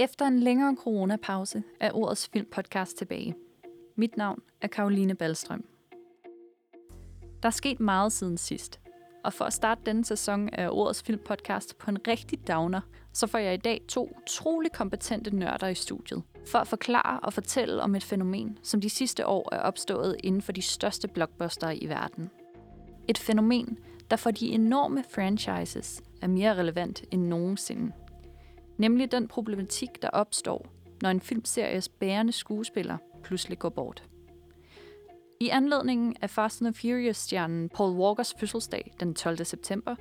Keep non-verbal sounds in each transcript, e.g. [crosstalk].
Efter en længere coronapause er Ordets Filmpodcast tilbage. Mit navn er Karoline Ballstrøm. Der er sket meget siden sidst, og for at starte denne sæson af Ordets Filmpodcast på en rigtig downer, så får jeg i dag to utrolig kompetente nørder i studiet, for at forklare og fortælle om et fænomen, som de sidste år er opstået inden for de største blockbuster i verden. Et fænomen, der for de enorme franchises er mere relevant end nogensinde. Nemlig den problematik, der opstår, når en filmseries bærende skuespiller pludselig går bort. I anledningen af Fast and Furious-stjernen Paul Walkers fødselsdag den 12. september,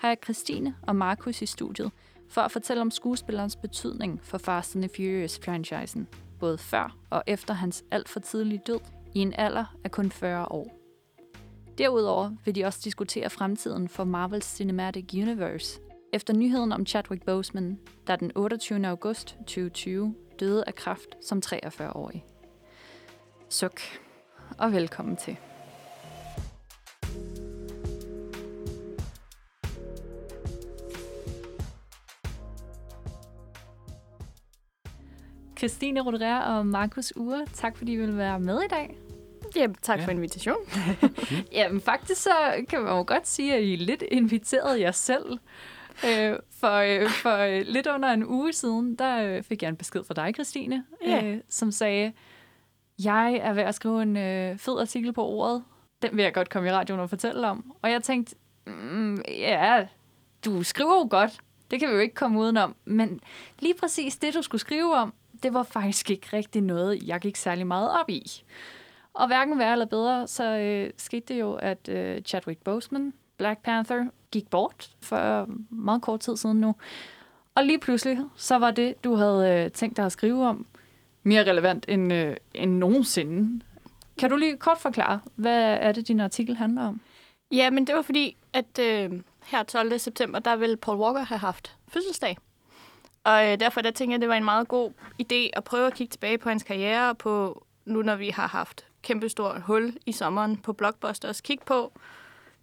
har jeg Christine og Markus i studiet for at fortælle om skuespillerens betydning for Fast and Furious-franchisen, både før og efter hans alt for tidlige død i en alder af kun 40 år. Derudover vil de også diskutere fremtiden for Marvels Cinematic Universe, efter nyheden om Chadwick Boseman, der den 28. august 2020 døde af kræft som 43-årig. Suk, og velkommen til. Christine Rodrère og Markus Ure, tak fordi I vil være med i dag. Jamen, tak ja. for invitationen. [laughs] Jamen faktisk så kan man jo godt sige, at I lidt inviterede jer selv. Øh, for, øh, for øh, lidt under en uge siden, der øh, fik jeg en besked fra dig, Christine, Ja. øh, som sagde, jeg er ved at skrive en øh, fed artikel på ordet. Den vil jeg godt komme i radioen og fortælle om. Og jeg tænkte, mm, ja, du skriver jo godt. Det kan vi jo ikke komme udenom. Men lige præcis det, du skulle skrive om, det var faktisk ikke rigtig noget, jeg gik særlig meget op i. Og hverken værre eller bedre, så øh, skete det jo, at øh, Chadwick Boseman, Black Panther, gik bort for meget kort tid siden nu. Og lige pludselig, så var det, du havde øh, tænkt dig at skrive om, mere relevant end, øh, end nogensinde. Kan du lige kort forklare, hvad er det, din artikel handler om? Ja, men det var fordi, at øh, her 12. september, der ville Paul Walker have haft fødselsdag. Og øh, derfor der tænkte jeg, at det var en meget god idé at prøve at kigge tilbage på hans karriere, og på nu når vi har haft kæmpestort hul i sommeren på blockbusters. Kig på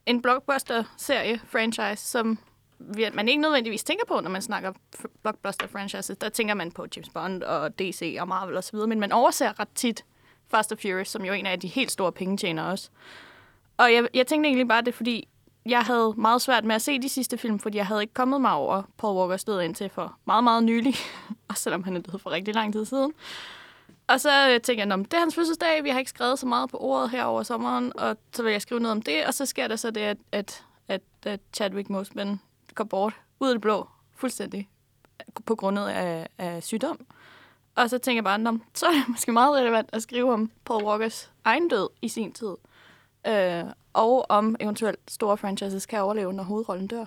en blockbuster-serie, franchise, som vi- man ikke nødvendigvis tænker på, når man snakker blockbuster-franchises. Der tænker man på James Bond og DC og Marvel osv., men man overser ret tit Fast and Furious, som jo er en af de helt store pengetjenere også. Og jeg, jeg tænkte egentlig bare, det fordi, jeg havde meget svært med at se de sidste film, fordi jeg havde ikke kommet mig over Paul Walkers død indtil for meget, meget nylig. [laughs] og selvom han er død for rigtig lang tid siden. Og så øh, tænker jeg, "Nå, det er hans fødselsdag, vi har ikke skrevet så meget på ordet her over sommeren, og så vil jeg skrive noget om det, og så sker der så det, at, at, at, at Chadwick Boseman går bort ud af det blå, fuldstændig, øh, på grund af, af sygdom. Og så tænker jeg bare, "Nå, så er det måske meget relevant at skrive om Paul Walkers egen død i sin tid. Øh, og om eventuelt store franchises kan overleve, når hovedrollen dør.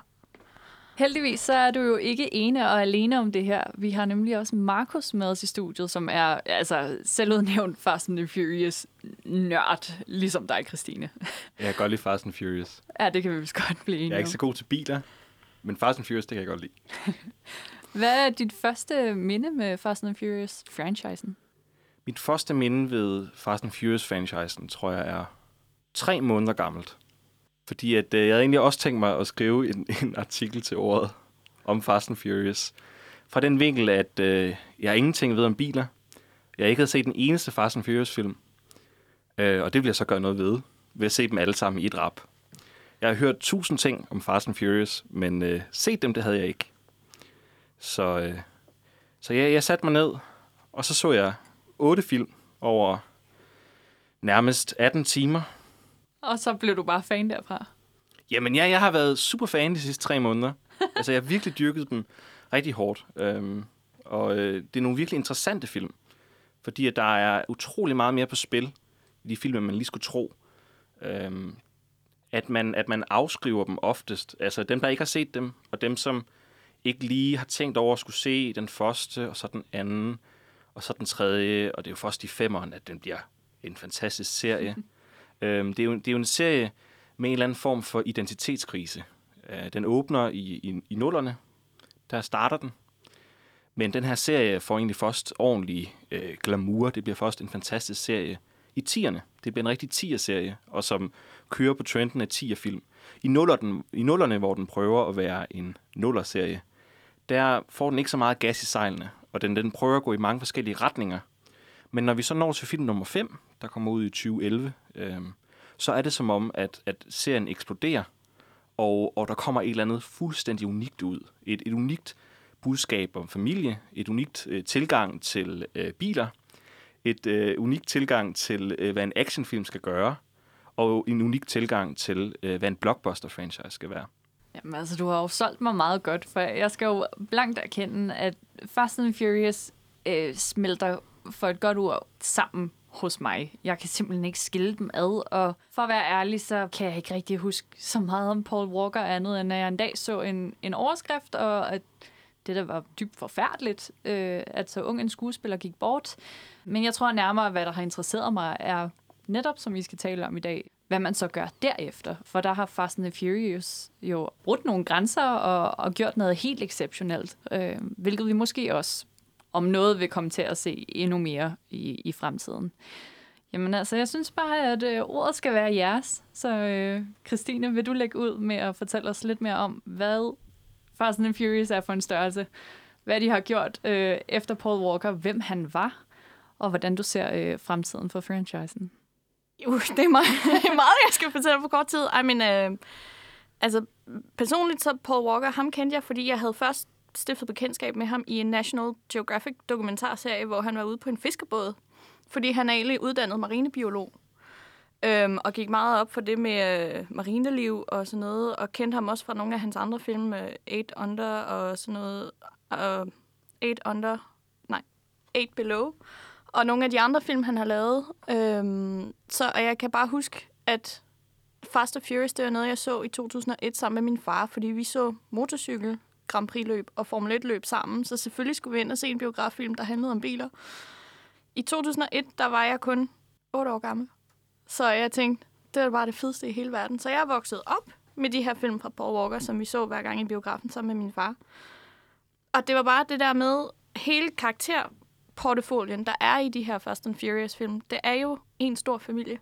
Heldigvis så er du jo ikke ene og alene om det her. Vi har nemlig også Markus med os i studiet, som er altså selvudnævnt Fast and the Furious nørd, ligesom dig, Christine. Jeg kan godt lide Fast and Furious. Ja, det kan vi vist godt blive enige Jeg er ikke så god til biler, men Fast and Furious, det kan jeg godt lide. [laughs] Hvad er dit første minde med Fast and Furious-franchisen? Mit første minde ved Fast and Furious-franchisen, tror jeg, er tre måneder gammelt. Fordi at, øh, jeg havde egentlig også tænkt mig at skrive en, [laughs] en artikel til året om Fast and Furious. Fra den vinkel, at øh, jeg ingenting ved om biler. Jeg ikke havde set den eneste Fast and Furious-film. Øh, og det vil jeg så gøre noget ved, ved at se dem alle sammen i et rap. Jeg har hørt tusind ting om Fast and Furious, men øh, set dem, det havde jeg ikke. Så, øh, så jeg, jeg satte mig ned, og så så jeg otte film over nærmest 18 timer. Og så blev du bare fan derfra. Jamen ja, jeg har været super fan de sidste tre måneder. [laughs] altså, jeg har virkelig dyrket dem rigtig hårdt. Øhm, og øh, det er nogle virkelig interessante film. Fordi at der er utrolig meget mere på spil i de film, man lige skulle tro. Øhm, at, man, at man afskriver dem oftest. Altså dem, der ikke har set dem, og dem, som ikke lige har tænkt over at skulle se den første, og så den anden, og så den tredje. Og det er jo først i femeren, at den bliver en fantastisk serie. [laughs] øhm, det, er jo, det er jo en serie med en eller anden form for identitetskrise. Øh, den åbner i, i, i nullerne. Der starter den. Men den her serie får egentlig først ordentlig øh, glamour. Det bliver først en fantastisk serie i tierne. Det bliver en rigtig tier-serie, og som kører på trenden af tier-film. I nullerne, I nullerne, hvor den prøver at være en nuller-serie, der får den ikke så meget gas i sejlene. og den, den prøver at gå i mange forskellige retninger. Men når vi så når til film nummer 5, der kommer ud i 2011, øh, så er det som om, at, at serien eksploderer, og, og der kommer et eller andet fuldstændig unikt ud. Et, et unikt budskab om familie, et unikt øh, tilgang til øh, biler, et øh, unikt tilgang til, øh, hvad en actionfilm skal gøre, og en unik tilgang til, øh, hvad en blockbuster-franchise skal være. Jamen altså, du har jo solgt mig meget godt, for jeg skal jo blankt erkende, at Fast and Furious øh, smelter for et godt ord sammen hos mig. Jeg kan simpelthen ikke skille dem ad, og for at være ærlig, så kan jeg ikke rigtig huske så meget om Paul Walker andet, end at jeg en dag så en, en overskrift, og at det der var dybt forfærdeligt, øh, at så ung en skuespiller gik bort. Men jeg tror nærmere, hvad der har interesseret mig, er netop, som vi skal tale om i dag, hvad man så gør derefter. For der har Fast and the Furious jo brudt nogle grænser og, og gjort noget helt exceptionelt, øh, hvilket vi måske også om noget vil komme til at se endnu mere i, i fremtiden. Jamen altså, jeg synes bare, at øh, ordet skal være jeres. Så øh, Christine, vil du lægge ud med at fortælle os lidt mere om, hvad Fast and Furious er for en størrelse, hvad de har gjort øh, efter Paul Walker, hvem han var, og hvordan du ser øh, fremtiden for franchisen? Jo, det er meget, [laughs] meget jeg skal fortælle på kort tid. I mean, øh, altså, personligt så Paul Walker, ham kendte jeg, fordi jeg havde først stiftet bekendtskab med ham i en National Geographic dokumentarserie, hvor han var ude på en fiskerbåd, fordi han er egentlig uddannet marinebiolog. Øhm, og gik meget op for det med øh, marineliv og sådan noget, og kendte ham også fra nogle af hans andre film, øh, Eight Under og sådan noget, Øh, Eight Under, nej, Eight Below, og nogle af de andre film, han har lavet. Øhm, så og jeg kan bare huske, at Fast and Furious, det var noget, jeg så i 2001 sammen med min far, fordi vi så motorcykel, Grand Prix-løb og Formel 1-løb sammen, så selvfølgelig skulle vi ind og se en biograffilm, der handlede om biler. I 2001, der var jeg kun 8 år gammel. Så jeg tænkte, det var bare det fedeste i hele verden. Så jeg er vokset op med de her film fra Paul Walker, som vi så hver gang i biografen sammen med min far. Og det var bare det der med hele karakterportefolien, der er i de her Fast and Furious film. Det er jo en stor familie.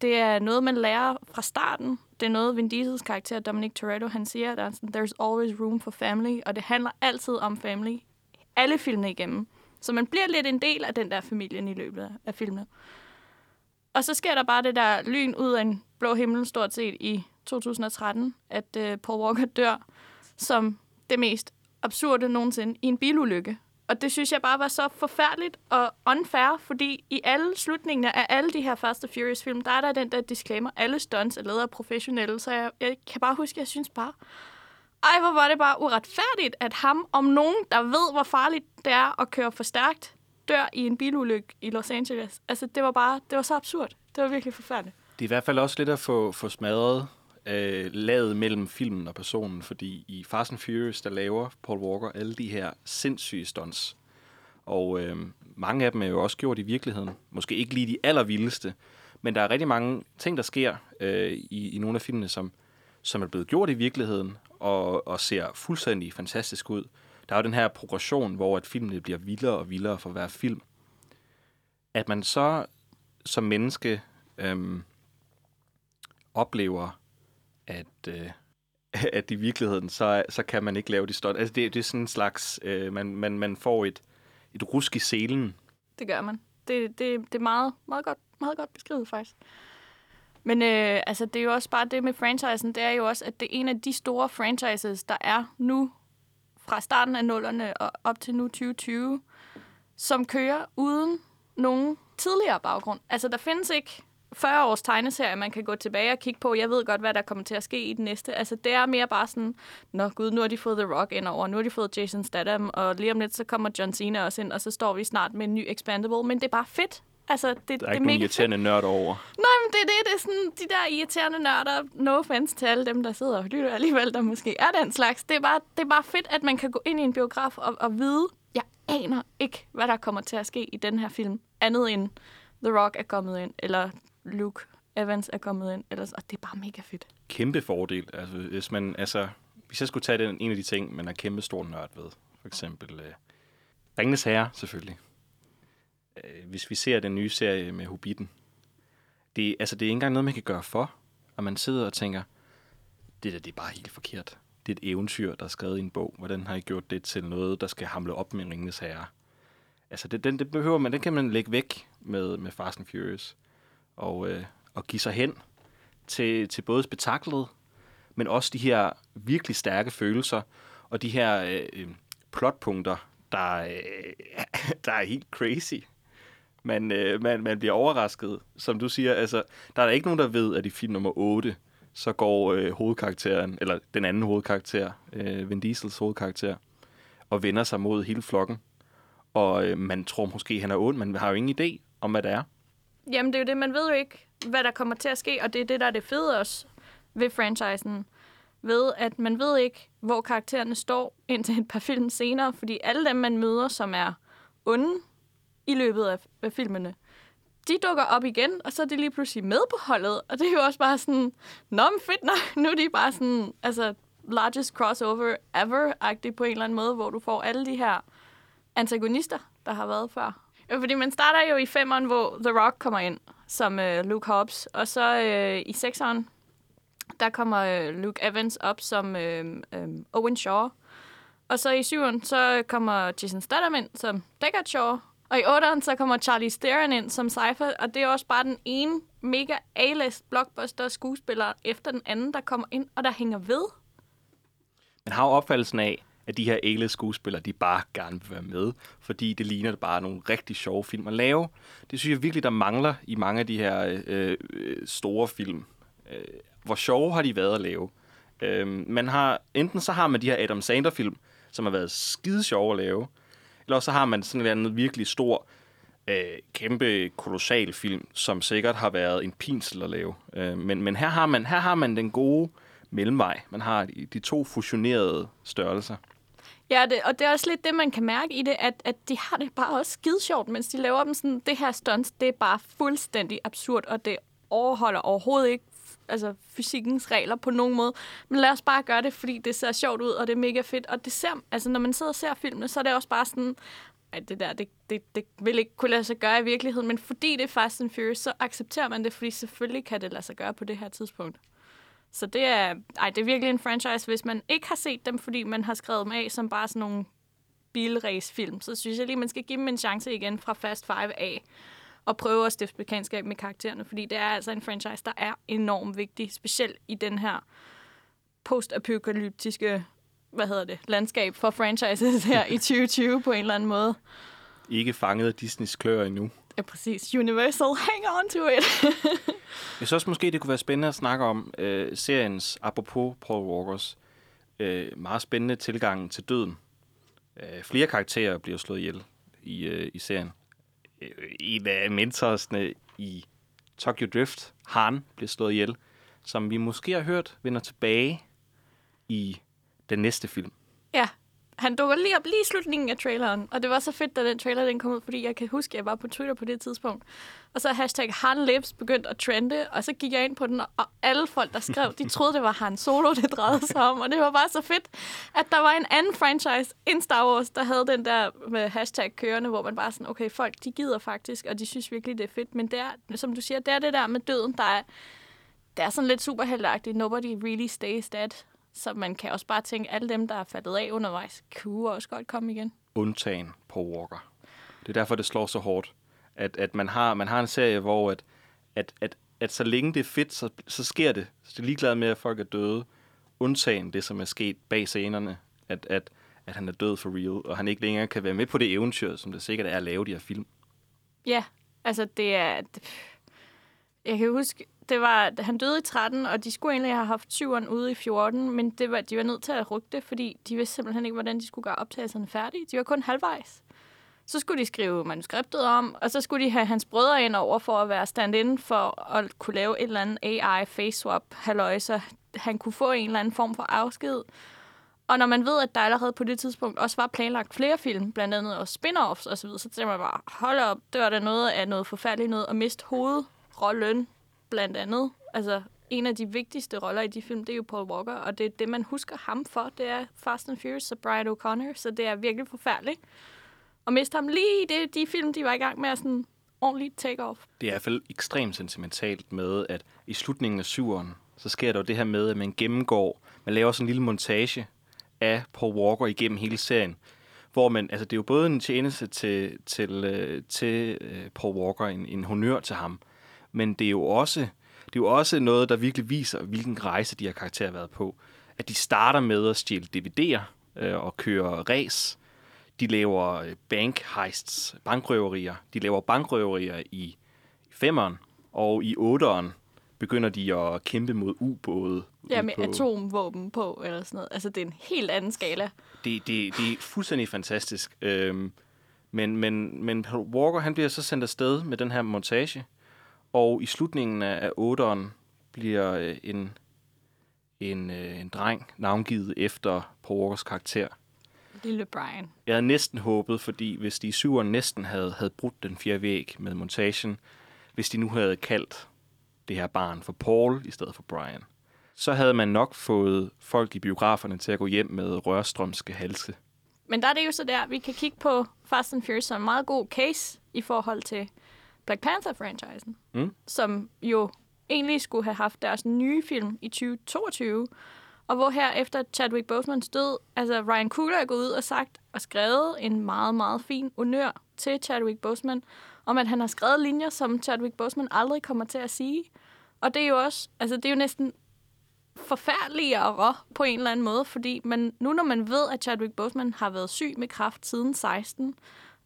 Det er noget, man lærer fra starten. Det er noget, Vin Diesels karakter, Dominic Toretto, han siger, der er sådan, there's always room for family, og det handler altid om family. Alle filmene igennem. Så man bliver lidt en del af den der familie i løbet af filmene. Og så sker der bare det der lyn ud af en blå himmel, stort set i 2013, at uh, Paul Walker dør som det mest absurde nogensinde i en bilulykke. Og det synes jeg bare var så forfærdeligt og unfair, fordi i alle slutningerne af alle de her Fast and Furious film, der er der den der disclaimer, alle stunts er lavet af professionelle, så jeg, jeg kan bare huske, at jeg synes bare, ej, hvor var det bare uretfærdigt, at ham om nogen, der ved, hvor farligt det er at køre for stærkt, dør i en bilulykke i Los Angeles. Altså, det var bare, det var så absurd. Det var virkelig forfærdeligt. Det er i hvert fald også lidt at få, få smadret øh, laget mellem filmen og personen, fordi i Fast and Furious, der laver Paul Walker alle de her sindssyge stunts. Og øh, mange af dem er jo også gjort i virkeligheden. Måske ikke lige de allervildeste, men der er rigtig mange ting, der sker øh, i, i nogle af filmene, som, som er blevet gjort i virkeligheden, og, og ser fuldstændig fantastisk ud. Der er jo den her progression, hvor at filmene bliver vildere og vildere for hver film. At man så som menneske øhm, oplever, at, øh, [laughs] at i virkeligheden, så, så kan man ikke lave de stort. Altså det, det er sådan en slags, øh, man, man, man får et, et rusk i selen. Det gør man. Det, det, det er meget, meget, godt, meget godt beskrevet, faktisk. Men øh, altså, det er jo også bare det med franchisen, det er jo også, at det er en af de store franchises, der er nu fra starten af nullerne og op til nu 2020, som kører uden nogen tidligere baggrund. Altså, der findes ikke 40 års tegneserie, man kan gå tilbage og kigge på. Jeg ved godt, hvad der kommer til at ske i den næste. Altså, det er mere bare sådan, nå gud, nu har de fået The Rock ind over, nu har de fået Jason Statham, og lige om lidt, så kommer John Cena også ind, og så står vi snart med en ny Expandable. Men det er bare fedt. Altså, det, Der er det ikke nogen irriterende nørd over. Nej, men det er det. Det er sådan de der irriterende nørder. No offense til alle dem, der sidder og lytter alligevel, der måske er den slags. Det er bare, det er bare fedt, at man kan gå ind i en biograf og, og vide, jeg aner ikke, hvad der kommer til at ske i den her film. Andet end The Rock er kommet ind, eller Luke Evans er kommet ind. Ellers, og det er bare mega fedt. Kæmpe fordel. Altså, hvis man, altså, hvis jeg skulle tage den, en af de ting, man er kæmpe stor nørd ved, for eksempel øh, Ringnes Herre, selvfølgelig. Øh, hvis vi ser den nye serie med Hobbiten, det, altså, det er ikke engang noget, man kan gøre for, og man sidder og tænker, det der, det er bare helt forkert. det er et eventyr, der er skrevet i en bog. Hvordan har I gjort det til noget, der skal hamle op med Ringnes Herre? Altså, det, den, det behøver man, den kan man lægge væk med, med Fast and Furious. Og, øh, og give sig hen til, til både spektaklet, men også de her virkelig stærke følelser, og de her øh, øh plotpunkter, der, øh, [laughs] der er helt crazy. Man, øh, man, man bliver overrasket, som du siger. Altså, der er ikke nogen, der ved, at i film nummer 8, så går øh, hovedkarakteren, eller den anden hovedkarakter, øh, Vin Diesels hovedkarakter, og vender sig mod hele flokken. Og øh, man tror måske, han er ond, men man har jo ingen idé om, hvad det er. Jamen, det er jo det, man ved jo ikke, hvad der kommer til at ske, og det er det, der er det fede også ved franchisen. Ved, at man ved ikke, hvor karaktererne står [laughs] indtil et par film senere, fordi alle dem, man møder, som er onde i løbet af, af filmene, de dukker op igen, og så er de lige pludselig med på holdet. Og det er jo også bare sådan, nå, men fedt nok. [laughs] Nu er de bare sådan, altså, largest crossover ever-agtigt på en eller anden måde, hvor du får alle de her antagonister, der har været før. Jo, fordi man starter jo i femeren, hvor The Rock kommer ind som øh, Luke Hobbs, og så øh, i sekseren, der kommer øh, Luke Evans op som øh, øh, Owen Shaw. Og så i syveren, så kommer Jason Statham ind som Deckard Shaw, og i otteren, så kommer Charlie Theron ind som Cypher, og det er også bare den ene mega A-list blockbuster skuespiller efter den anden, der kommer ind, og der hænger ved. Man har jo opfattelsen af, at de her a skuespillere, de bare gerne vil være med, fordi det ligner bare nogle rigtig sjove film at lave. Det synes jeg virkelig, der mangler i mange af de her øh, øh store film. Øh, hvor sjove har de været at lave? Øh, man har, enten så har man de her Adam Sandler-film, som har været skide sjove at lave, eller så har man sådan en anden virkelig stor, øh, kæmpe, kolossal film, som sikkert har været en pinsel at lave. Øh, men men her, har man, her har man den gode mellemvej. Man har de, de to fusionerede størrelser. Ja, det, og det er også lidt det, man kan mærke i det, at, at de har det bare også skide sjovt, mens de laver dem sådan, det her stunts, det er bare fuldstændig absurd, og det overholder overhovedet ikke altså, fysikkens regler på nogen måde. Men lad os bare gøre det, fordi det ser sjovt ud, og det er mega fedt. Og det ser, altså, når man sidder og ser filmene, så er det også bare sådan, at det der, det, det, det vil ikke kunne lade sig gøre i virkeligheden, men fordi det er Fast and Furious, så accepterer man det, fordi selvfølgelig kan det lade sig gøre på det her tidspunkt. Så det er, ej, det er virkelig en franchise, hvis man ikke har set dem, fordi man har skrevet dem af som bare sådan nogle bilrace-film, så synes jeg lige, man skal give dem en chance igen fra Fast 5 af og prøve at stifte bekendtskab med karaktererne, fordi det er altså en franchise, der er enormt vigtig, specielt i den her postapokalyptiske hvad hedder det, landskab for franchises her i [laughs] 2020 på en eller anden måde. Ikke fanget af Disneys klør endnu. Ja, præcis. Universal, [laughs] hang on to it. [laughs] Jeg synes også måske, det kunne være spændende at snakke om øh, seriens, apropos Paul Walkers, øh, meget spændende tilgang til døden. Øh, flere karakterer bliver slået ihjel i, øh, i serien. Øh, en af mentorsne i Tokyo Drift, Han, bliver slået ihjel, som vi måske har hørt vender tilbage i den næste film. Ja, han dukker lige op lige i slutningen af traileren, og det var så fedt, da den trailer den kom ud, fordi jeg kan huske, at jeg var på Twitter på det tidspunkt. Og så hashtag Han Lips begyndte at trende, og så gik jeg ind på den, og alle folk, der skrev, de troede, det var Han Solo, det drejede sig om. Og det var bare så fedt, at der var en anden franchise end Star Wars, der havde den der med hashtag kørende, hvor man bare sådan, okay, folk, de gider faktisk, og de synes virkelig, det er fedt. Men det er, som du siger, det er det der med døden, der er, det er sådan lidt superheldagtigt. Nobody really stays dead. Så man kan også bare tænke, alle dem, der er faldet af undervejs, kunne også godt komme igen. Undtagen på Walker. Det er derfor, det slår så hårdt. At, at man, har, man har en serie, hvor at, at, at, at så længe det er fedt, så, så sker det. Så det er ligeglad med, at folk er døde. Undtagen det, som er sket bag scenerne. At, at, at han er død for real, og han ikke længere kan være med på det eventyr, som det sikkert er at lave de her film. Ja, altså det er... Jeg kan huske, det var, han døde i 13, og de skulle egentlig have haft syveren ude i 14, men det var, de var nødt til at rykke det, fordi de vidste simpelthen ikke, hvordan de skulle gøre optagelserne færdige. De var kun halvvejs. Så skulle de skrive manuskriptet om, og så skulle de have hans brødre ind over for at være stand-in for at kunne lave et eller andet AI face swap halløj, så han kunne få en eller anden form for afsked. Og når man ved, at der allerede på det tidspunkt også var planlagt flere film, blandt andet også spin-offs osv., så tænker man bare, hold op, det var da noget af noget forfærdeligt noget at miste hovedrollen blandt andet. Altså, en af de vigtigste roller i de film, det er jo Paul Walker, og det er det, man husker ham for, det er Fast and Furious og Brian O'Connor, så det er virkelig forfærdeligt. Og miste ham lige i det, de film, de var i gang med at sådan ordentligt take off. Det er i hvert fald ekstremt sentimentalt med, at i slutningen af syveren, så sker der jo det her med, at man gennemgår man laver sådan en lille montage af Paul Walker igennem hele serien, hvor man, altså det er jo både en tjeneste til, til, øh, til, til Paul Walker, en, en honør til ham, men det er jo også, det er jo også noget, der virkelig viser, hvilken rejse de her karakterer har været på. At de starter med at stjæle DVD'er øh, og køre race. De laver øh, bank heists, bankrøverier. De laver bankrøverier i femeren, og i otteren begynder de at kæmpe mod ubåde. Ja, med på- atomvåben på, eller sådan noget. Altså, det er en helt anden skala. det, det, det er fuldstændig fantastisk. Øhm, men, men, men Walker, han bliver så sendt afsted med den her montage, og i slutningen af, af 8'eren bliver øh, en, en, øh, en dreng navngivet efter Paul Walkers karakter. Lille Brian. Jeg havde næsten håbet, fordi hvis de i syveren næsten havde, havde brudt den fjerde væg med montagen, hvis de nu havde kaldt det her barn for Paul i stedet for Brian, så havde man nok fået folk i biograferne til at gå hjem med rørstrømske halse. Men der er det jo så der, vi kan kigge på Fast and Furious som en meget god case i forhold til Black Panther-franchisen, Mm. som jo egentlig skulle have haft deres nye film i 2022, og hvor her efter Chadwick Bosemans død, altså Ryan Coogler er gået ud og sagt og skrevet en meget, meget fin honør til Chadwick Boseman, om at han har skrevet linjer, som Chadwick Boseman aldrig kommer til at sige. Og det er jo også, altså det er jo næsten forfærdeligere på en eller anden måde, fordi man, nu når man ved, at Chadwick Boseman har været syg med kræft siden 16,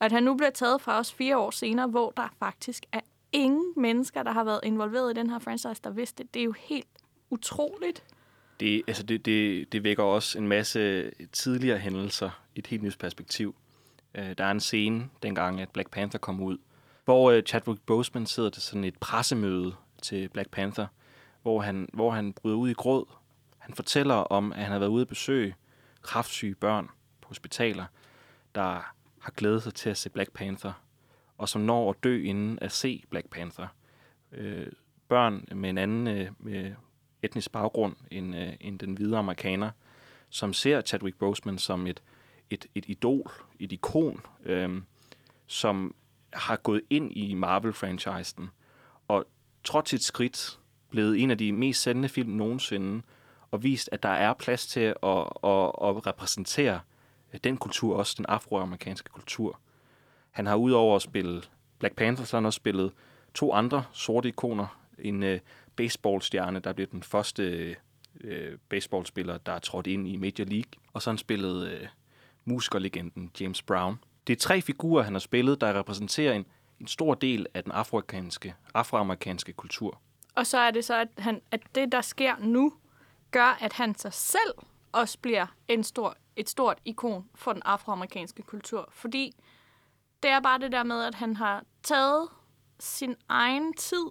og at han nu bliver taget fra os fire år senere, hvor der faktisk er ingen mennesker, der har været involveret i den her franchise, der vidste det. Det er jo helt utroligt. Det, altså det, det, det vækker også en masse tidligere hændelser i et helt nyt perspektiv. Øh, der er en scene, dengang at Black Panther kom ud, hvor øh, Chadwick Boseman sidder til sådan et pressemøde til Black Panther, hvor han, hvor han bryder ud i gråd. Han fortæller om, at han har været ude at besøge kraftsyge børn på hospitaler, der har glædet sig til at se Black Panther, og som når at dø inden at se Black Panther. Øh, børn med en anden øh, med etnisk baggrund end, øh, end den hvide amerikaner, som ser Chadwick Boseman som et, et, et idol, et ikon, øh, som har gået ind i Marvel-franchisen, og trods sit skridt blevet en af de mest sendende film nogensinde, og vist, at der er plads til at, at, at repræsentere den kultur, også den afroamerikanske kultur. Han har udover at spille Black Panther, så har han også spillet to andre sorte ikoner. En øh, baseballstjerne, der blev den første øh, baseballspiller, der er trådt ind i Major League. Og så har han spillet øh, musikerlegenden James Brown. Det er tre figurer, han har spillet, der repræsenterer en, en stor del af den afroamerikanske, afroamerikanske kultur. Og så er det så, at, han, at det, der sker nu, gør, at han sig selv også bliver en stor, et stort ikon for den afroamerikanske kultur. Fordi det er bare det der med, at han har taget sin egen tid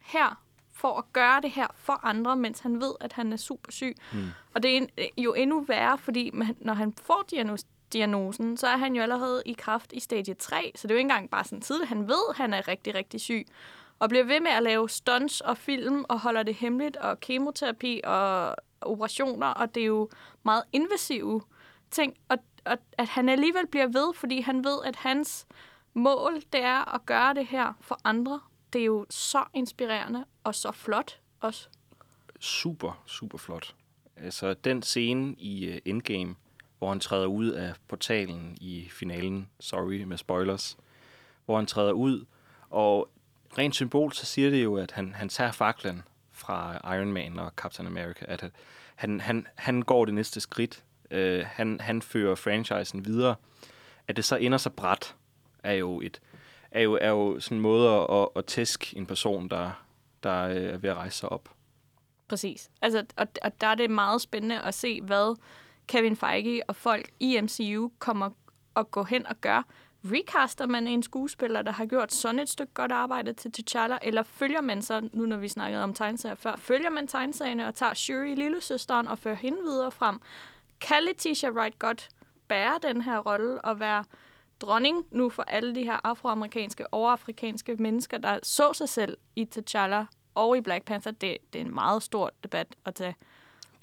her for at gøre det her for andre, mens han ved, at han er super syg. Mm. Og det er en- jo endnu værre, fordi man, når han får diagnos, diagnosen, så er han jo allerede i kraft i stadie 3, så det er jo ikke engang bare sådan tidligt. Han ved, at han er rigtig, rigtig syg, og bliver ved med at lave stunts og film, og holder det hemmeligt, og kemoterapi og operationer, og det er jo meget invasive ting, og, og at han alligevel bliver ved, fordi han ved, at hans mål, det er at gøre det her for andre. Det er jo så inspirerende og så flot også. super, super flot. Altså, den scene i øh, Endgame, hvor han træder ud af portalen i finalen, sorry med spoilers, hvor han træder ud, og rent symbol, så siger det jo, at han, han tager faklen fra Iron Man og Captain America, at han, han, han går det næste skridt. Øh, han, han fører franchisen videre. At det så ender så bræt, er jo et er jo, er jo sådan en måde at, at, at tæske en person, der, der øh, er ved at rejse sig op. Præcis. Altså, og, og der er det meget spændende at se, hvad Kevin Feige og folk i MCU kommer at gå hen og gøre. Recaster man en skuespiller, der har gjort sådan et stykke godt arbejde til T'Challa, eller følger man så, nu når vi snakkede om tegneserier før, følger man tegneserierne og tager Shuri, lillesøsteren, og fører hende videre frem? Kan Letitia Wright godt bære den her rolle og være dronning nu for alle de her afroamerikanske og afrikanske mennesker, der så sig selv i T'Challa og i Black Panther? Det, det er en meget stor debat at tage.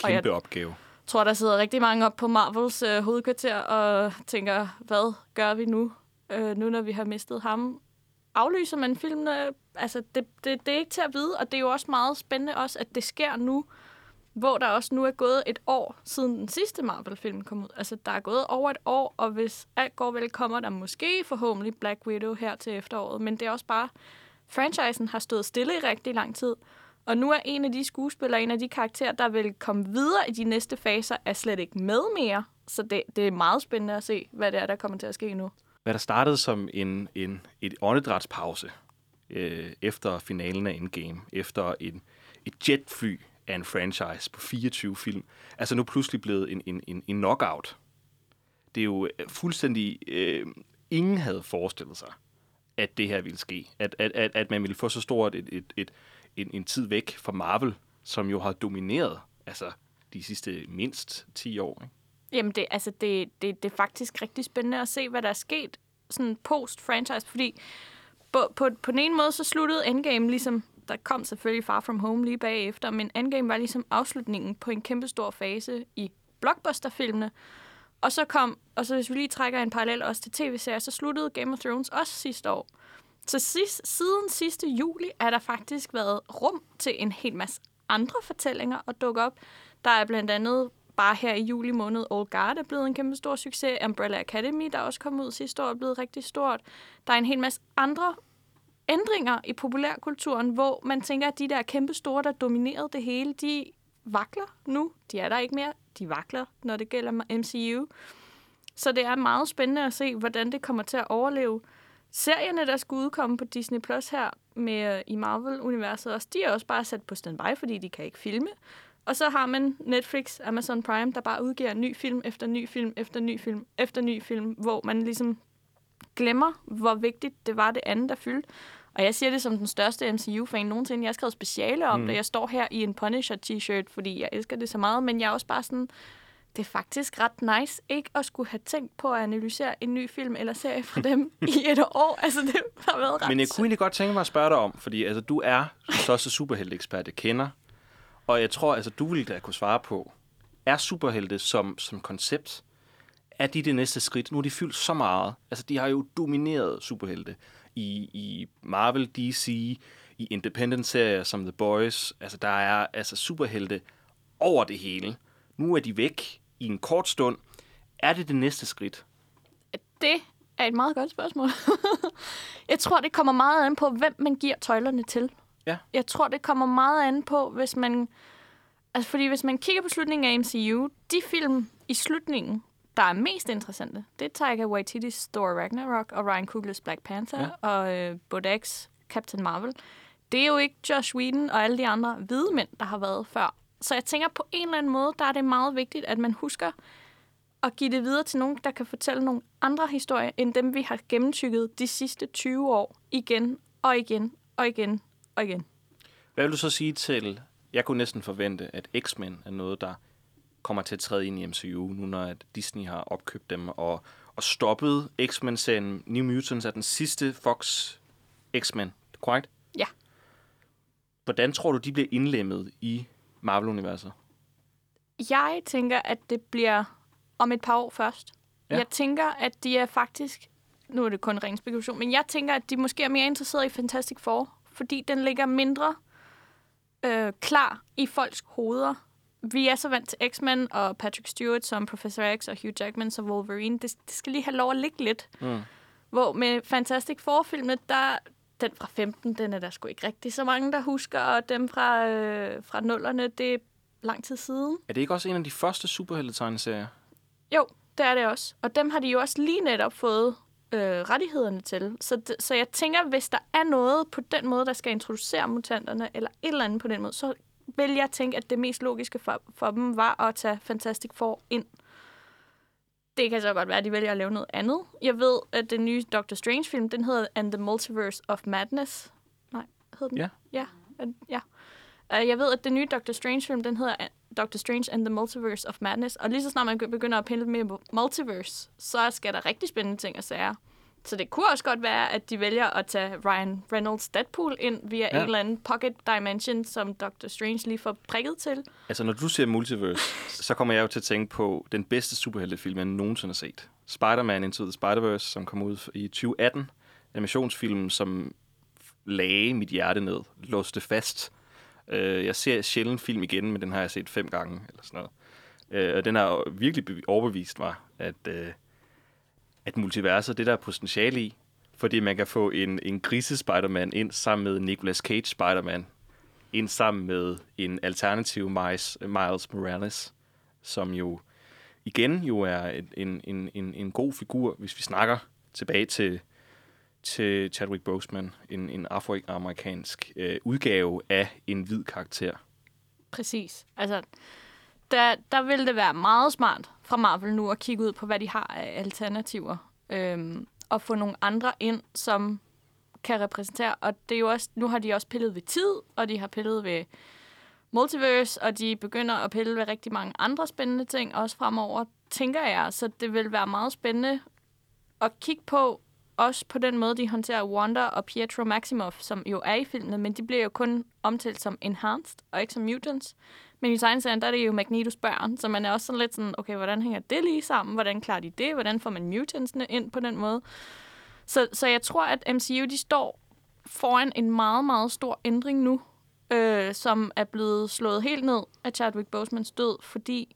Og jeg- Kæmpe opgave. tror, der sidder rigtig mange op på Marvels øh, hovedkvarter og tænker, hvad gør vi nu, øh, nu når vi har mistet ham? Aflyser man filmene? Altså, det, det, det er ikke til at vide, og det er jo også meget spændende også, at det sker nu, hvor der også nu er gået et år siden den sidste Marvel-film kom ud. Altså, der er gået over et år, og hvis alt går vel, kommer der måske forhåbentlig Black Widow her til efteråret. Men det er også bare, franchisen har stået stille i rigtig lang tid. Og nu er en af de skuespillere, en af de karakterer, der vil komme videre i de næste faser, er slet ikke med mere. Så det, det er meget spændende at se, hvad det er, der kommer til at ske nu. Hvad der startede som en, en, et åndedrætspause øh, efter finalen af Endgame, efter en, et jetfly af en franchise på 24 film, altså nu pludselig blevet en, en, en, en knockout. Det er jo øh, fuldstændig... Øh, ingen havde forestillet sig, at det her ville ske. At, at, at, at man ville få så stort et, et, et, en, en tid væk fra Marvel, som jo har domineret altså, de sidste mindst 10 år. Ikke? Jamen, det, altså, det, det, det er faktisk rigtig spændende at se, hvad der er sket sådan post-franchise, fordi på, på, på den ene måde, så sluttede Endgame ligesom, der kom selvfølgelig Far From Home lige bagefter, men Endgame var ligesom afslutningen på en kæmpe stor fase i blockbuster-filmene. Og så kom, og så hvis vi lige trækker en parallel også til tv-serier, så sluttede Game of Thrones også sidste år. Så sidst, siden sidste juli er der faktisk været rum til en hel masse andre fortællinger at dukke op. Der er blandt andet bare her i juli måned, All Guard er blevet en kæmpe stor succes. Umbrella Academy, der også kom ud sidste år, er blevet rigtig stort. Der er en hel masse andre ændringer i populærkulturen, hvor man tænker, at de der kæmpe store, der dominerede det hele, de vakler nu. De er der ikke mere. De vakler, når det gælder MCU. Så det er meget spændende at se, hvordan det kommer til at overleve. Serierne, der skulle udkomme på Disney Plus her med, øh, i Marvel-universet også, de er også bare sat på standby, fordi de kan ikke filme. Og så har man Netflix, Amazon Prime, der bare udgiver ny film efter ny film efter ny film efter ny film, hvor man ligesom glemmer, hvor vigtigt det var det andet, der fyldte. Og jeg siger det som den største MCU-fan nogensinde. Jeg har skrevet speciale om mm. det. Jeg står her i en Punisher-t-shirt, fordi jeg elsker det så meget. Men jeg er også bare sådan, det er faktisk ret nice ikke at skulle have tænkt på at analysere en ny film eller serie fra dem [laughs] i et år. Altså, det har været ret Men jeg kunne egentlig godt tænke mig at spørge dig om, fordi altså, du er den største superhelteekspert, jeg kender. Og jeg tror, altså, du ville da kunne svare på, er superhelte som, som koncept, er de det næste skridt? Nu er de fyldt så meget. Altså, de har jo domineret superhelte i, i Marvel, DC, i independent-serier som The Boys. Altså, der er altså superhelte over det hele. Nu er de væk i en kort stund. Er det det næste skridt? Det er et meget godt spørgsmål. [laughs] jeg tror, det kommer meget an på, hvem man giver tøjlerne til. Ja. Jeg tror, det kommer meget an på, hvis man... Altså, fordi hvis man kigger på slutningen af MCU, de film i slutningen, der er mest interessante, det er Taika Waititi's Thor Ragnarok og Ryan Coogler's Black Panther ja. og øh, Bodek's Captain Marvel. Det er jo ikke Josh Whedon og alle de andre hvide mænd, der har været før. Så jeg tænker, på en eller anden måde, der er det meget vigtigt, at man husker at give det videre til nogen, der kan fortælle nogle andre historier, end dem, vi har gennemtykket de sidste 20 år igen og igen og igen og igen. Hvad vil du så sige til, jeg kunne næsten forvente, at X-Men er noget, der kommer til at træde ind i MCU, nu når at Disney har opkøbt dem og, og stoppet X-Men-serien. New Mutants er den sidste Fox X-Men, korrekt? Ja. Hvordan tror du, de bliver indlemmet i Marvel-universet? Jeg tænker, at det bliver om et par år først. Ja. Jeg tænker, at de er faktisk... Nu er det kun ren spekulation, men jeg tænker, at de måske er mere interesserede i Fantastic Four, fordi den ligger mindre øh, klar i folks hoveder. Vi er så vant til X-Men og Patrick Stewart som Professor X og Hugh Jackman som Wolverine. Det, det skal lige have lov at ligge lidt. Mm. Hvor med Fantastic Four-filmene, der, den fra 15, den er der sgu ikke rigtig så mange, der husker, og dem fra, øh, fra nullerne, det er lang tid siden. Er det ikke også en af de første superhelte-tegneserier? Jo, det er det også. Og dem har de jo også lige netop fået øh, rettighederne til. Så, det, så jeg tænker, hvis der er noget på den måde, der skal introducere mutanterne, eller et eller andet på den måde, så vil jeg tænke, at det mest logiske for, for dem var at tage Fantastic Four ind. Det kan så godt være, at de vælger at lave noget andet. Jeg ved, at den nye Doctor Strange-film, den hedder And the Multiverse of Madness. Nej, hed den? Ja. Ja, ja. Jeg ved, at den nye Doctor Strange-film, den hedder Doctor Strange and the Multiverse of Madness. Og lige så snart man begynder at pille mere multiverse, så skal der rigtig spændende ting at sige. Så det kunne også godt være, at de vælger at tage Ryan Reynolds Deadpool ind via ja. en eller anden pocket dimension, som Doctor Strange lige får prikket til. Altså, når du siger multiverse, så kommer jeg jo til at tænke på den bedste superheltefilm, jeg nogensinde har set. Spider-Man Into the Spider-Verse, som kom ud i 2018. Animationsfilm, som lagde mit hjerte ned, låste fast. Øh, jeg ser sjældent film igen, men den har jeg set fem gange, eller sådan noget. Øh, og den har virkelig overbevist mig, at, øh, at multiverset, det der er potentiale i, fordi man kan få en, en grise Spider-Man ind sammen med Nicolas Cage Spider-Man, ind sammen med en alternativ Miles, Miles Morales, som jo igen jo er en, en, en, en, en god figur, hvis vi snakker tilbage til, til Chadwick Boseman, en, en afroamerikansk øh, udgave af en hvid karakter. Præcis. Altså, der, der vil det være meget smart fra Marvel nu at kigge ud på, hvad de har af alternativer. Øhm, og få nogle andre ind, som kan repræsentere. Og det er jo også, nu har de også pillet ved tid, og de har pillet ved multiverse, og de begynder at pille ved rigtig mange andre spændende ting, også fremover, tænker jeg. Så det vil være meget spændende at kigge på, også på den måde, de håndterer Wanda og Pietro Maximoff, som jo er i filmene, men de bliver jo kun omtalt som enhanced, og ikke som mutants. Men i tegneserien, der er det jo Magnetos børn, så man er også sådan lidt sådan, okay, hvordan hænger det lige sammen? Hvordan klarer de det? Hvordan får man mutantsene ind på den måde? Så, så jeg tror, at MCU, de står foran en meget, meget stor ændring nu, øh, som er blevet slået helt ned af Chadwick Bosemans død, fordi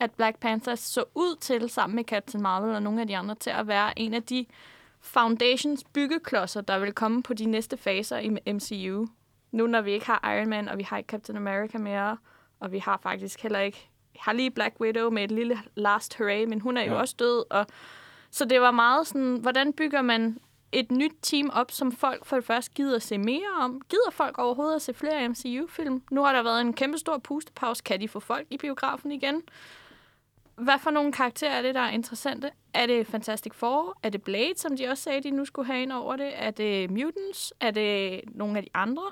at Black Panther så ud til, sammen med Captain Marvel og nogle af de andre, til at være en af de foundations byggeklodser, der vil komme på de næste faser i MCU. Nu når vi ikke har Iron Man, og vi har ikke Captain America mere, og vi har faktisk heller ikke... Vi har lige Black Widow med et lille last hooray, men hun er jo Ja. også død. Og, så det var meget sådan, hvordan bygger man et nyt team op, som folk for det første gider se mere om? Gider folk overhovedet at se flere MCU-film? Nu har der været en kæmpe stor pustepause. Kan de få folk i biografen igen? Hvad for nogle karakterer er det, der er interessante? Er det Fantastic Four? Er det Blade, som de også sagde, de nu skulle have ind over det? Er det Mutants? Er det nogle af de andre?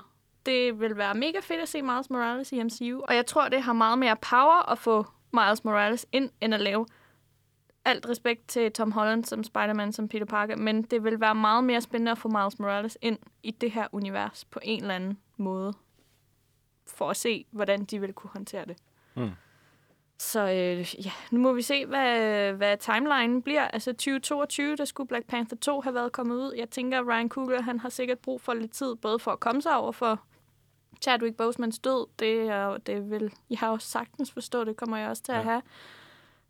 Det vil være mega fedt at se Miles Morales i MCU. Og jeg tror, det har meget mere power at få Miles Morales ind, end at lave alt respekt til Tom Holland som Spider-Man, som Peter Parker, men det vil være meget mere spændende at få Miles Morales ind i det her univers på en eller anden måde, for at se, hvordan de vil kunne håndtere det. Mm. Så øh, ja, nu må vi se, hvad, hvad timelinen bliver. Altså 2022, der skulle Black Panther 2 have været kommet ud. Jeg tænker, at Ryan Coogler, han har sikkert brug for lidt tid, både for at komme sig over for Chadwick Bosemans død. Det, er, det vil jeg har jo sagtens forstå, det kommer jeg også til ja. at have.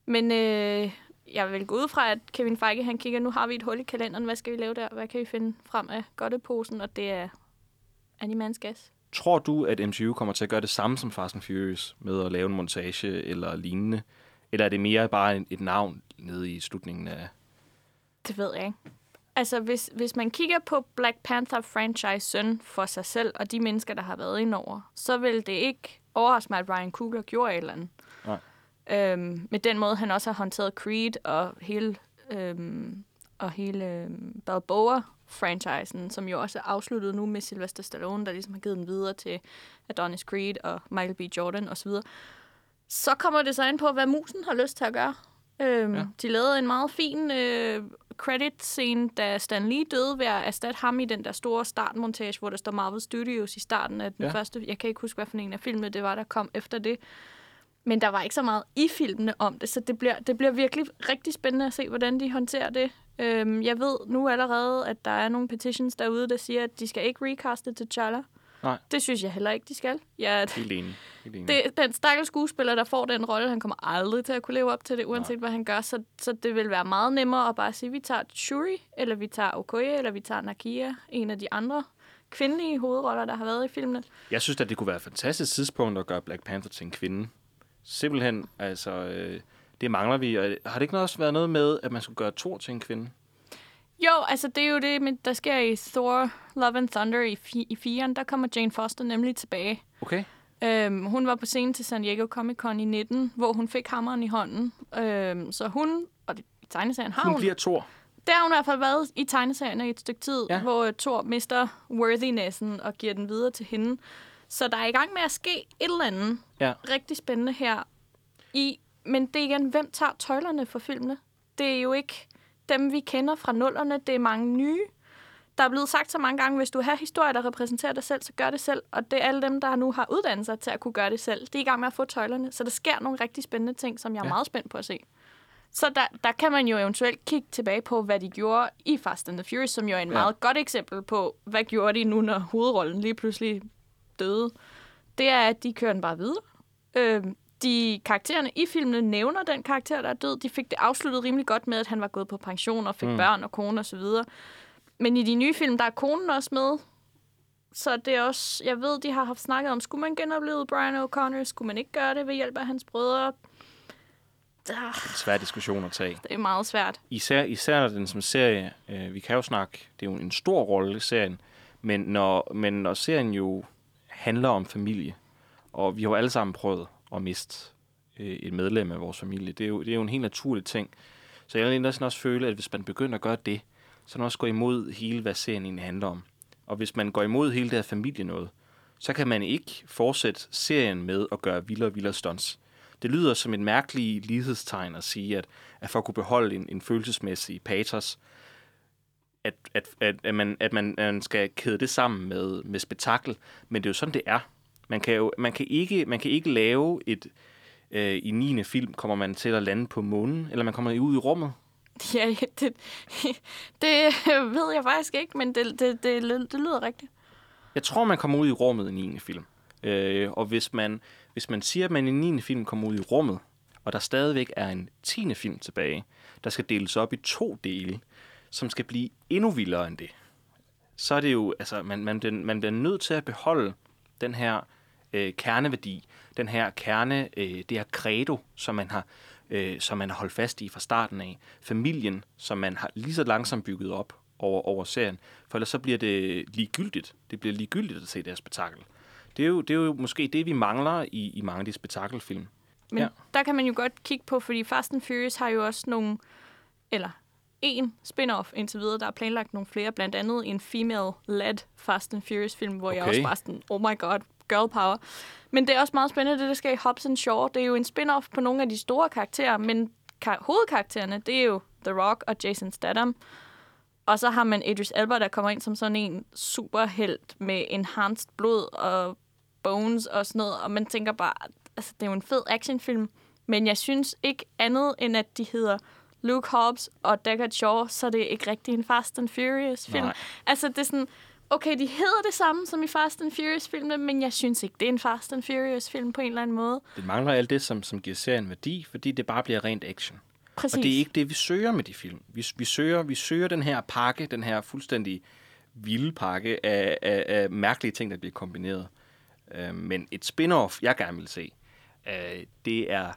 Men øh, jeg vil gå ud fra, at Kevin Feige, han kigger, nu har vi et hul i kalenderen, hvad skal vi lave der? Hvad kan vi finde frem af godteposen? Og det er Animans gas. Tror du, at MCU kommer til at gøre det samme som Fast and Furious med at lave en montage eller lignende? Eller er det mere bare et navn nede i slutningen af... Det ved jeg ikke. Altså, hvis, hvis man kigger på Black Panther-franchisen for sig selv, og de mennesker, der har været indover, så vil det ikke overraske mig, at Ryan Coogler gjorde et eller andet. Nej. Øhm, med den måde, han også har håndteret Creed og hele, øhm, og hele øhm, Balboa-franchisen, som jo også er afsluttet nu med Sylvester Stallone, der ligesom har givet den videre til Adonis Creed og Michael B. Jordan osv. Så kommer det så ind på, hvad musen har lyst til at gøre. Øhm, Ja. De lavede en meget fin øh, credit-scene, da Stan Lee døde ved at erstatte ham i den der store startmontage, hvor der står Marvel Studios i starten af den ja. første. Jeg kan ikke huske, hvad for en af filmene det var, der kom efter det. Men der var ikke så meget i filmene om det, så det bliver, det bliver virkelig rigtig spændende at se, hvordan de håndterer det. Øhm, jeg ved nu allerede, at der er nogle petitions derude, der siger, at de skal ikke recaste til T'Challa. Nej. Det synes jeg heller ikke, de skal. Ja, Helt enig. Helt enig. det, den stakkels skuespiller, der får den rolle, han kommer aldrig til at kunne leve op til det, uanset Nej. hvad han gør. Så, så det vil være meget nemmere at bare sige, at vi tager Shuri, eller vi tager Okoye, eller vi tager Nakia, en af de andre kvindelige hovedroller, der har været i filmene. Jeg synes at det kunne være et fantastisk tidspunkt at gøre Black Panther til en kvinde. Simpelthen, altså, øh, det mangler vi. Og har det ikke også været noget med, at man skulle gøre Thor til en kvinde? Jo, altså det er jo det, men der sker i Thor Love and Thunder i, fi- i 4'eren. Der kommer Jane Foster nemlig tilbage. Okay. Øhm, hun var på scenen til San Diego Comic Con i 19, hvor hun fik hammeren i hånden. Øhm, så hun, og det, i tegneserien har Hun hun, bliver Thor. det har hun i hvert fald været i tegneserien i et stykke tid, Ja. hvor Thor mister worthinessen og giver den videre til hende. Så der er i gang med at ske et eller andet Ja. rigtig spændende her. I, men det er igen, hvem tager tøjlerne for filmene? Det er jo ikke dem, vi kender fra nullerne. Det er mange nye. Der er blevet sagt så mange gange, hvis du har historier, der repræsenterer dig selv, så gør det selv. Og det er alle dem, der nu har uddannet sig til at kunne gøre det selv. De er i gang med at få tøjlerne. Så der sker nogle rigtig spændende ting, som jeg er Ja. meget spændt på at se. Så der, der kan man jo eventuelt kigge tilbage på, hvad de gjorde i Fast and the Furious, som jo er en ja. meget godt eksempel på, hvad gjorde de nu, når hovedrollen lige pludselig døde. det er, at de kører den bare videre. Øh, de karaktererne i filmene nævner den karakter, der er død. De fik det afsluttet rimelig godt med, at han var gået på pension og fik Mm. børn og kone osv. Men i de nye film, der er konen også med. Så det er også, jeg ved, de har haft snakket om, skulle man genopleve Brian O'Connor? Skulle man ikke gøre det ved hjælp af hans brødre? Ah, En svær diskussion at tage. Det er meget svært. Især, især når den som serie, øh, vi kan jo snakke, det er jo en stor rolle i serien, men når, men når serien jo handler om familie, og vi har jo alle sammen prøvet at miste øh, et medlem af vores familie, det er, jo, det er jo en helt naturlig ting. Så jeg vil næsten også føle, at hvis man begynder at gøre det, så er man også går imod hele, hvad serien egentlig handler om. Og hvis man går imod hele det her familie noget, så kan man ikke fortsætte serien med at gøre vildere og vildere stunts. Det lyder som en mærkelig lighedstegn at sige, at, at for at kunne beholde en, en følelsesmæssig patos, at, at, at, at, man, at man, man skal kæde det sammen med, med spektakel. Men det er jo sådan, det er. Man kan jo man kan ikke, man kan ikke lave et... Øh, I 9. film kommer man til at lande på månen, eller man kommer ud i rummet. [laughs] Ja, [laughs] det, [laughs] det ved jeg faktisk ikke, men det, det, det, det lyder rigtigt. Jeg tror, man kommer ud i rummet i 9. film. Øh, og hvis man, hvis man siger, at man i 9. film kommer ud i rummet, og der stadigvæk er en 10. film tilbage, der skal deles op i to dele, som skal blive endnu vildere end det, så er det jo, altså, man, man, bliver, man bliver nødt til at beholde den her øh, kerneværdi, den her kerne, øh, det her credo, som man har øh, som man har holdt fast i fra starten af. Familien, som man har lige så langsomt bygget op over, over serien. For ellers så bliver det ligegyldigt. Det bliver ligegyldigt at se det her spektakel. Det er jo, det er jo måske det, vi mangler i, i mange af de spektakelfilm. Men Ja. der kan man jo godt kigge på, fordi Fast and Furious har jo også nogle, eller en spin-off indtil videre, der er planlagt nogle flere, blandt andet en female-led Fast and Furious-film, hvor okay. jeg også bare sådan, oh my god, girl power. Men det er også meget spændende, det der sker i Hobbs and Shaw. Det er jo en spin-off på nogle af de store karakterer, men kar- hovedkaraktererne, det er jo The Rock og Jason Statham. Og så har man Idris Elba, der kommer ind som sådan en superhelt med enhanced blod og bones og sådan noget. Og man tænker bare, altså det er jo en fed actionfilm. Men jeg synes ikke andet, end at de hedder Luke Hobbs og Deckard Shaw, så det er ikke rigtig en Fast and Furious film. Nej. Altså det er sådan, okay, de hedder det samme som i Fast and Furious filmene, men jeg synes ikke, det er en Fast and Furious film på en eller anden måde. Det mangler alt det, som, som giver serien værdi, fordi det bare bliver rent action. Præcis. Og det er ikke det, vi søger med de film. Vi, vi, søger, vi søger den her pakke, den her fuldstændig vilde pakke af, af, af mærkelige ting, der bliver kombineret. Uh, men et spin-off, jeg gerne vil se, uh, det er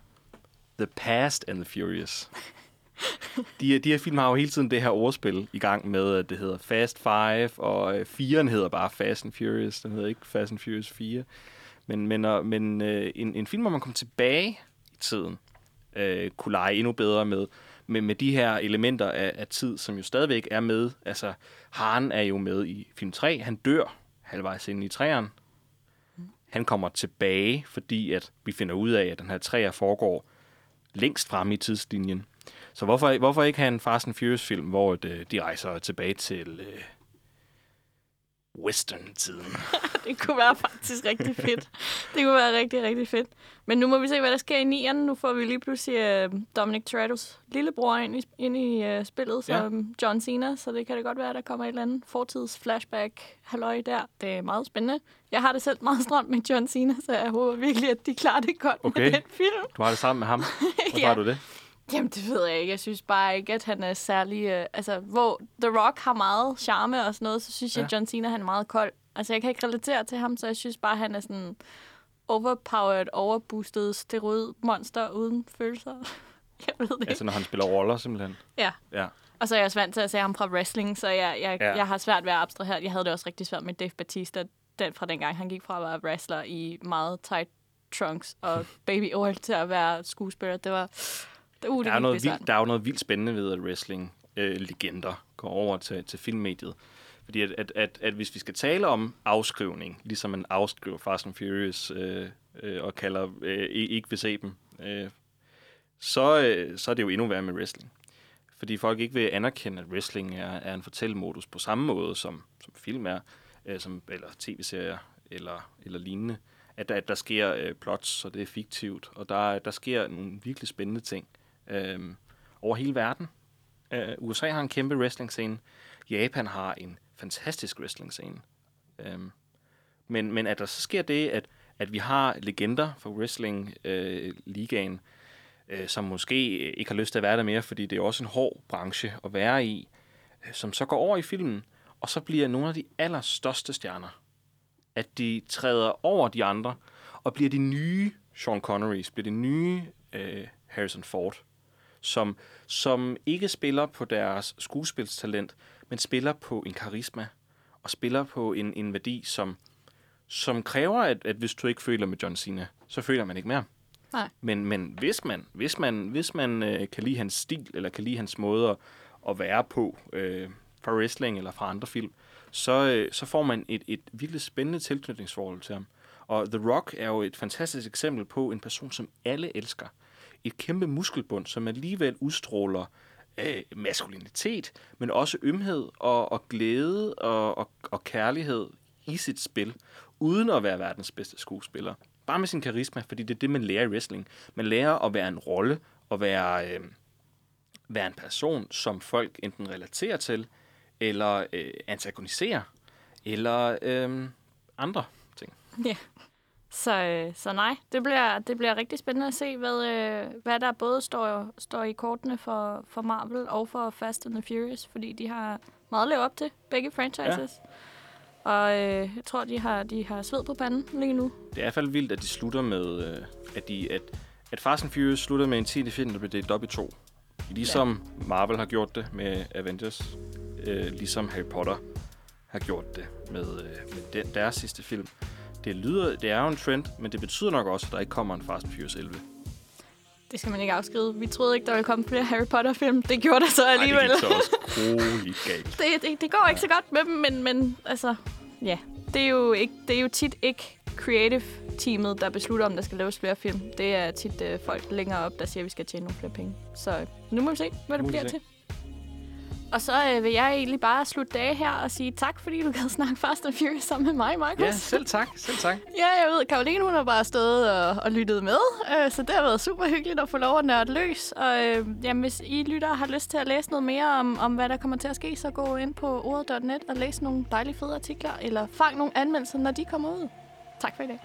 The Past and the Furious. De, de her film har jo hele tiden det her ordspil i gang med, at det hedder Fast Five, og øh, 4'eren hedder bare Fast and Furious. Den hedder ikke Fast and Furious 4. Men, men, og, men øh, en, en film, hvor man kommer tilbage i tiden, øh, kunne lege endnu bedre med, med, med de her elementer af, af tid, som jo stadigvæk er med. Altså, Han er jo med i film 3. Han dør halvvejs ind i træeren. Han kommer tilbage, fordi at vi finder ud af, at den her træer foregår længst fremme i tidslinjen. Så hvorfor, hvorfor ikke have en Fast and Furious-film, hvor det, de rejser tilbage til øh, western-tiden? [laughs] Det kunne være faktisk rigtig fedt. Det kunne være rigtig, rigtig fedt. Men nu må vi se, hvad der sker i nieren. Nu får vi lige pludselig uh, Dominic Toretto's lillebror ind i, ind i uh, spillet som ja. John Cena, så det kan det godt være, at der kommer et eller andet fortids flashback halløj der. Det er meget spændende. Jeg har det selv meget stramt med John Cena, så jeg håber virkelig, at de klarer det godt Okay. med den film. Du har det sammen med ham. [laughs] Hvorfor Ja. har du det? Jamen, det ved jeg ikke. Jeg synes bare ikke, at han er særlig... Øh, altså, hvor The Rock har meget charme og sådan noget, så synes jeg, Ja. at John Cena han er meget kold. Altså, jeg kan ikke relatere til ham, så jeg synes bare, han er sådan overpowered, overboosted steroid monster uden følelser. [laughs] jeg ved det ikke. Altså, når han spiller roller, simpelthen. Ja. Ja. Og så er jeg også vant til at se ham fra wrestling, så jeg, jeg, ja. jeg har svært ved at abstrahere. Jeg havde det også rigtig svært med Dave Batista, den fra dengang han gik fra at være wrestler i meget tight trunks og [laughs] baby oil til at være skuespiller. Det var... Uh, Der er, noget vildt, der er jo noget vildt spændende ved, at wrestling-legender går over til, til filmmediet. Fordi at, at, at, at hvis vi skal tale om afskrivning, ligesom man afskriver Fast and Furious øh, øh, og kalder øh, ikke vil se dem, øh, så, øh, så er det jo endnu værre med wrestling. Fordi folk ikke vil anerkende, at wrestling er, er en fortællemodus på samme måde, som, som film er, øh, som, eller tv-serier eller, eller lignende. At der, at der sker øh, plots, og det er fiktivt, og der, der sker nogle virkelig spændende ting øh, over hele verden. Øh, USA har en kæmpe wrestling-scene. Japan har en fantastisk wrestling-scene. Øh, men, men at der så sker det, at, at vi har legender for wrestling-ligaen, øh, øh, som måske ikke har lyst til at være der mere, fordi det er også en hård branche at være i, øh, som så går over i filmen, og så bliver nogle af de allerstørste stjerner, at de træder over de andre, og bliver de nye Sean Connerys, bliver de nye øh, Harrison Ford, som, som ikke spiller på deres skuespilstalent, men spiller på en karisma, og spiller på en, en værdi, som, som kræver, at, at hvis du ikke føler med John Cena, så føler man ikke mere. Nej. Men, men hvis man, hvis man, hvis man øh, kan lide hans stil, eller kan lide hans måde at, at være på, øh, fra wrestling eller fra andre film, så, øh, så får man et, et virkelig spændende tilknytningsforhold til ham. Og The Rock er jo et fantastisk eksempel på en person, som alle elsker. Et kæmpe muskelbund, som alligevel udstråler øh, maskulinitet, men også ømhed og, og glæde og, og, og kærlighed i sit spil, uden at være verdens bedste skuespiller. Bare med sin karisma, fordi det er det, man lærer i wrestling. Man lærer at være en rolle, og være, øh, være en person, som folk enten relaterer til, eller øh, antagoniserer, eller øh, andre ting. Ja. Så, øh, så nej, det bliver, det bliver rigtig spændende at se, hvad, øh, hvad der både står, står i kortene for, for Marvel og for Fast and the Furious, fordi de har meget at op til, begge franchises. Ja. Og øh, jeg tror, de har, de har sved på panden lige nu. Det er i hvert fald vildt, at de slutter med, øh, at, de, at, at Fast and Furious slutter med en 10. film, der bliver delt op i to. Ligesom ja. Marvel har gjort det med Avengers, øh, ligesom Harry Potter har gjort det med, øh, med den, deres sidste film. Det, lyder, det er jo en trend, men det betyder nok også, at der ikke kommer en Fast Furious 11. Det skal man ikke afskrive. Vi troede ikke, der ville komme flere Harry Potter-film. Det gjorde der så alligevel. Ej, det gik så også galt. [laughs] det, det, det går ikke så godt med dem, men, men altså, ja. Det er, jo ikke, det er jo tit ikke creative-teamet, der beslutter, om der skal laves flere film. Det er tit øh, folk længere op, der siger, at vi skal tjene nogle flere penge. Så nu må vi se, hvad det bliver se. til. Og så øh, vil jeg egentlig bare slutte dage her og sige tak, fordi du gad snakke Fast and Furious sammen med mig, Markus. Ja, selv tak. Selv tak. Ja, jeg ved, Karoline hun har bare stået og, og lyttet med, øh, så det har været super hyggeligt at få lov at nørde løs. Og øh, jamen, hvis I lytter har lyst til at læse noget mere om, om, hvad der kommer til at ske, så gå ind på ordet.net og læs nogle dejlige fede artikler, eller fang nogle anmeldelser, når de kommer ud. Tak for i dag.